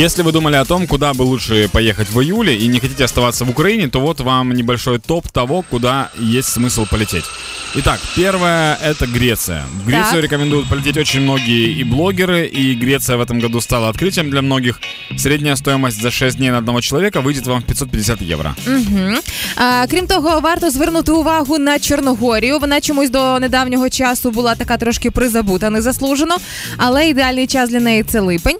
Если вы думали о том, куда бы лучше поехать в июле и не хотите оставаться в Украине, то вот вам небольшой топ того, куда есть смысл полететь. Итак, первое это Греция. В Грецию Так. рекомендуют полететь очень многие и блогеры, и Греция в этом году стала открытием для многих. Средняя стоимость за 6 дней на одного человека выйдет вам в 550 евро. А, крім того, варто звернути увагу на Чорногорію. Вона чомусь до недавнього часу була така трошки призабута, незаслужено, але ідеальний час для неї це липень.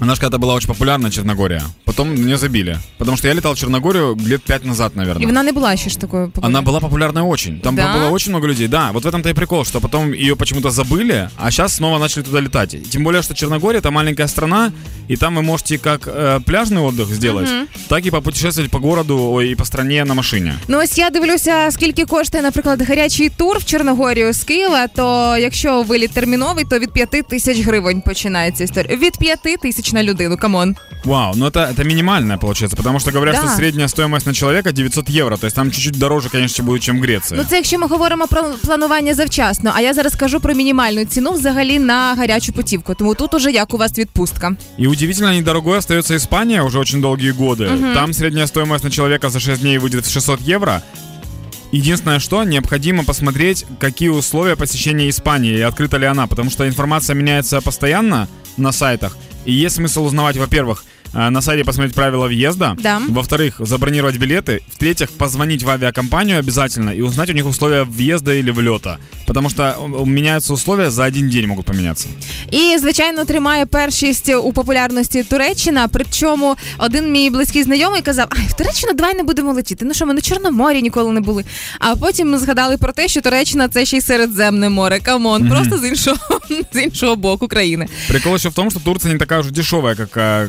Она же когда-то была очень популярна, Черногория. Потом не забили. Потому что я летал в Черногорию лет 5 назад, наверное. І вона не була ще ж такою Она популярною. была популярна очень. Там Да? было очень много людей. Да, вот в этом-то и прикол, что потом ее почему-то забыли, а сейчас снова начали туда летать. И Тем более, что Черногория это маленькая страна, и там вы можете как э, пляжный отдых сделать, так и попутешествовать по городу ой, и по стране на машине. Ну ось я дивлюся, скільки коштує, наприклад, гарячий тур в Чорногорію з Києва. То якщо виліт терміновий, то від 5 тисяч гривень починається історія. Від 5 тисяч на людину. Камон. Вау, ну это, это минимальная получается, потому что говорят, Да. что средняя стоимость на человека 900 евро, то есть там чуть-чуть дороже, конечно, будет, чем в Греции. Ну це якщо ми говоримо про планування завчасно. А я зараз кажу про мінімальну ціну взагалі на гарячу путівку. Тому тут уже як у вас відпустка. И удивительно недорогой остается Испания уже очень долгие годы. Там средняя стоимость на человека за 6 дней выйдет в 600 евро. Единственное, что необходимо посмотреть, какие условия посещения Испании и открыта ли она, потому что информация меняется постоянно на сайтах. И есть смысл узнавать, во-первых, на сайте посмотреть правила въезда, Да. во-вторых, забронировать билеты, в-третьих, позвонить в авиакомпанию обязательно и узнать у них условия въезда или влета, потому что э, меняются условия за один день могут поменяться. І звичайно тримає першість у популярності Туреччина. Причому один мій близький знайомий казав: Ай, в Туреччину давай не будемо летіти. Ну що ми на Чорноморі ніколи не були. А потім ми згадали про те, що Туреччина це ще й Середземне море. Камон, просто з іншого з іншого боку країни. Прикол еще в том, что Турция не такая уж дешевая, как, э,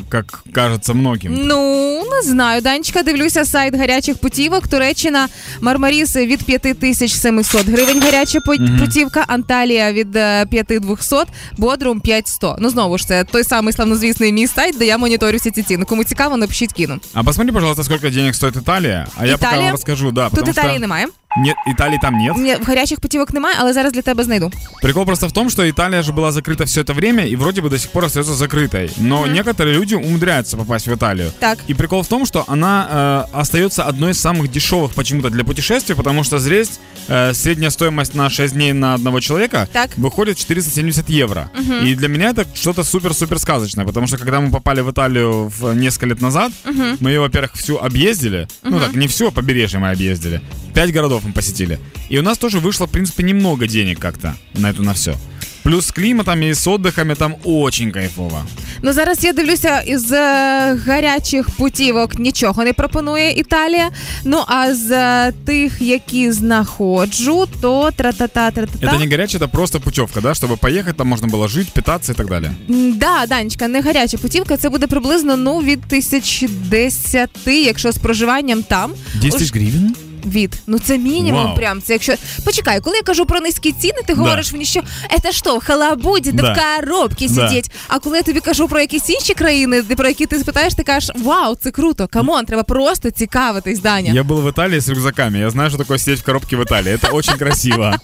как кажется многим. Ну не знаю. Данечка, дивлюся сайт гарячих путівок. Туреччина Мармаріс від 5700 гривень. Гаряча пу- путівка. Анталія від е, 5200, Бодрум 5100. Ну знову ж це той самий славнозвісний мій сайт, де я моніторю всі ці ціни. Кому цікаво, напишіть кіно. А посмотри, пожалуйста, сколько денег стоит Италия, а я пока Италия? вам расскажу, да, Тут потому Італії что... немає. Нет, Италии там нет. Ні, в гарячих путівок немає, але зараз для тебе знайду. Прикол просто в том, что Италия же была закрыта все это время и вроде бы до сих пор остается закрытой. Но некоторые люди умудряются попасть в Италию. Так. И прикол в том, что она э, остается одной из самых дешевых почему-то для путешествий, потому что здесь э, средняя стоимость на 6 дней на одного человека Так. выходит 470 евро. И для меня это что-то супер-супер сказочное, потому что когда мы попали в Италию в несколько лет назад, мы ее, во-первых, всю объездили. Ну так, не все, побережье мы объездили. Пять городов мы посетили. И у нас тоже вышло, в принципе, немного денег как-то на это на все. Плюс с климатом и с отдыхами там очень кайфово. Ну зараз я дивлюся із е, гарячих путівок нічого не пропонує Італія. Ну а з е, тих, які знаходжу, то тра-та-та, тра-та-та. Это не горячая, это просто путевка, да, чтобы поехать, там можно было жить, питаться и так далее. М, Да, Данечка, не гаряча путівка. Це буде приблизно ну від тисяч десяти, якщо з проживанням там. 10 Уж- гривен? Від ну це мінімум. Вау. Прям це якщо почекай, коли я кажу про низькі ціни, ти говориш мені, що це що, в халабуді, та Да. в коробці Да. сидіть. А коли я тобі кажу про якісь інші країни, де- про які ти спитаєш, ти кажеш, вау, це круто. Камон, треба просто цікавитись, Даня. Я был в Италии с рюкзаками. Я знаю, что такое сидеть в коробке в Италии. Это очень красиво.